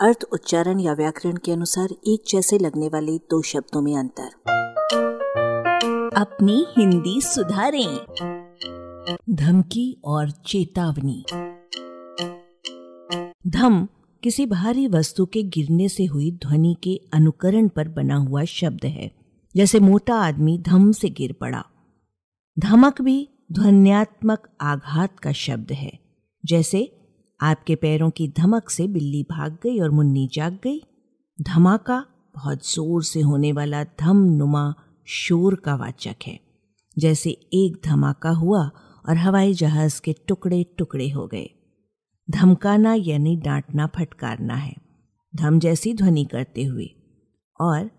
अर्थ, उच्चारण या व्याकरण के अनुसार एक जैसे लगने वाले दो शब्दों में अंतर। अपनी हिंदी सुधारें। धमकी और चेतावनी। धम, किसी भारी वस्तु के गिरने से हुई ध्वनि के अनुकरण पर बना हुआ शब्द है, जैसे मोटा आदमी धम से गिर पड़ा। धमक भी ध्वन्यात्मक आघात का शब्द है, जैसे आपके पैरों की धमक से बिल्ली भाग गई और मुन्नी जाग गई। धमाका बहुत ज़ोर से होने वाला धम नुमा शोर का वाचक है। जैसे एक धमाका हुआ और हवाई जहाज़ के टुकड़े टुकड़े हो गए। धमकाना यानी डांटना फटकारना है। धम जैसी ध्वनि करते हुए। और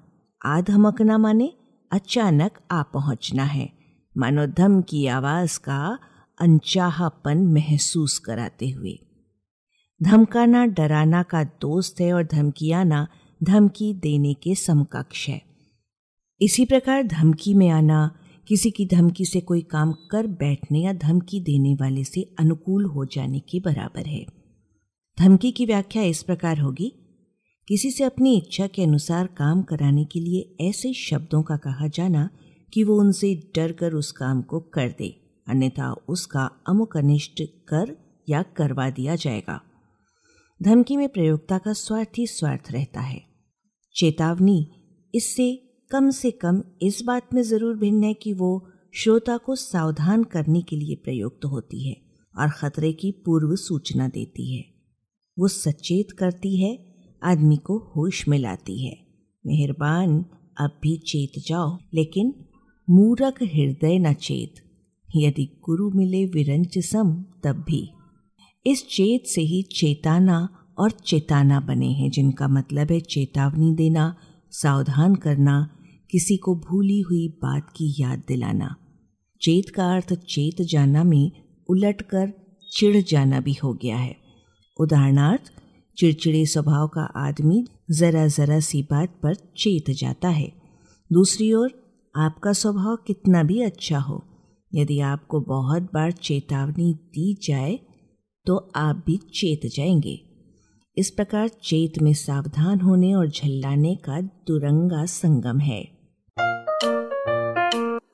आधमकना माने अचानक आ पहुँचना है। मानो धम की आवाज़ का अनचाहापन महसूस कराते हुए। धमकाना, डराना का दोस्त है और धमकियाना धमकी देने के समकक्ष है। इसी प्रकार धमकी में आना, किसी की धमकी से कोई काम कर बैठने या धमकी देने वाले से अनुकूल हो जाने के बराबर है। धमकी की व्याख्या इस प्रकार होगी। किसी से अपनी इच्छा के अनुसार काम कराने के लिए ऐसे शब्दों का कहा जाना कि वो उनसे डर कर उस काम को कर दे, अन्यथा उसका अमुक अनिष्ट कर या करवा दिया जाएगा। धमकी में प्रयोगता का स्वार्थ ही स्वार्थ रहता है। चेतावनी, इससे कम से कम इस बात में ज़रूर भिन्न है कि वो श्रोता को सावधान करने के लिए प्रयुक्त होती है और खतरे की पूर्व सूचना देती है। वो सचेत करती है, आदमी को होश में लाती है। मेहरबान, अब भी चेत जाओ, लेकिन मूरख हृदय न चेत। यदि गुरु मिले विरंच सम तब भी। इस चेत से ही चेताना और चेताना बने हैं, जिनका मतलब है चेतावनी देना, सावधान करना, किसी को भूली हुई बात की याद दिलाना। चेत का अर्थ चेत जाना में उलट कर चिढ़ जाना भी हो गया है। उदाहरणार्थ, चिड़चिड़े स्वभाव का आदमी जरा जरा सी बात पर चेत जाता है। दूसरी ओर, आपका स्वभाव कितना भी अच्छा हो, यदि आपको बहुत बार चेतावनी दी जाए तो आप भी चेत जाएँगे। इस प्रकार चेत में सावधान होने और झल्लाने का दुरंगा संगम है।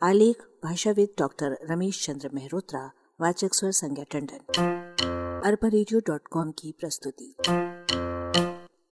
आलेख, भाषाविद डॉक्टर रमेश चंद्र मेहरोत्रा, वाचक स्वर संज्ञा टंडन। अरबा की प्रस्तुति।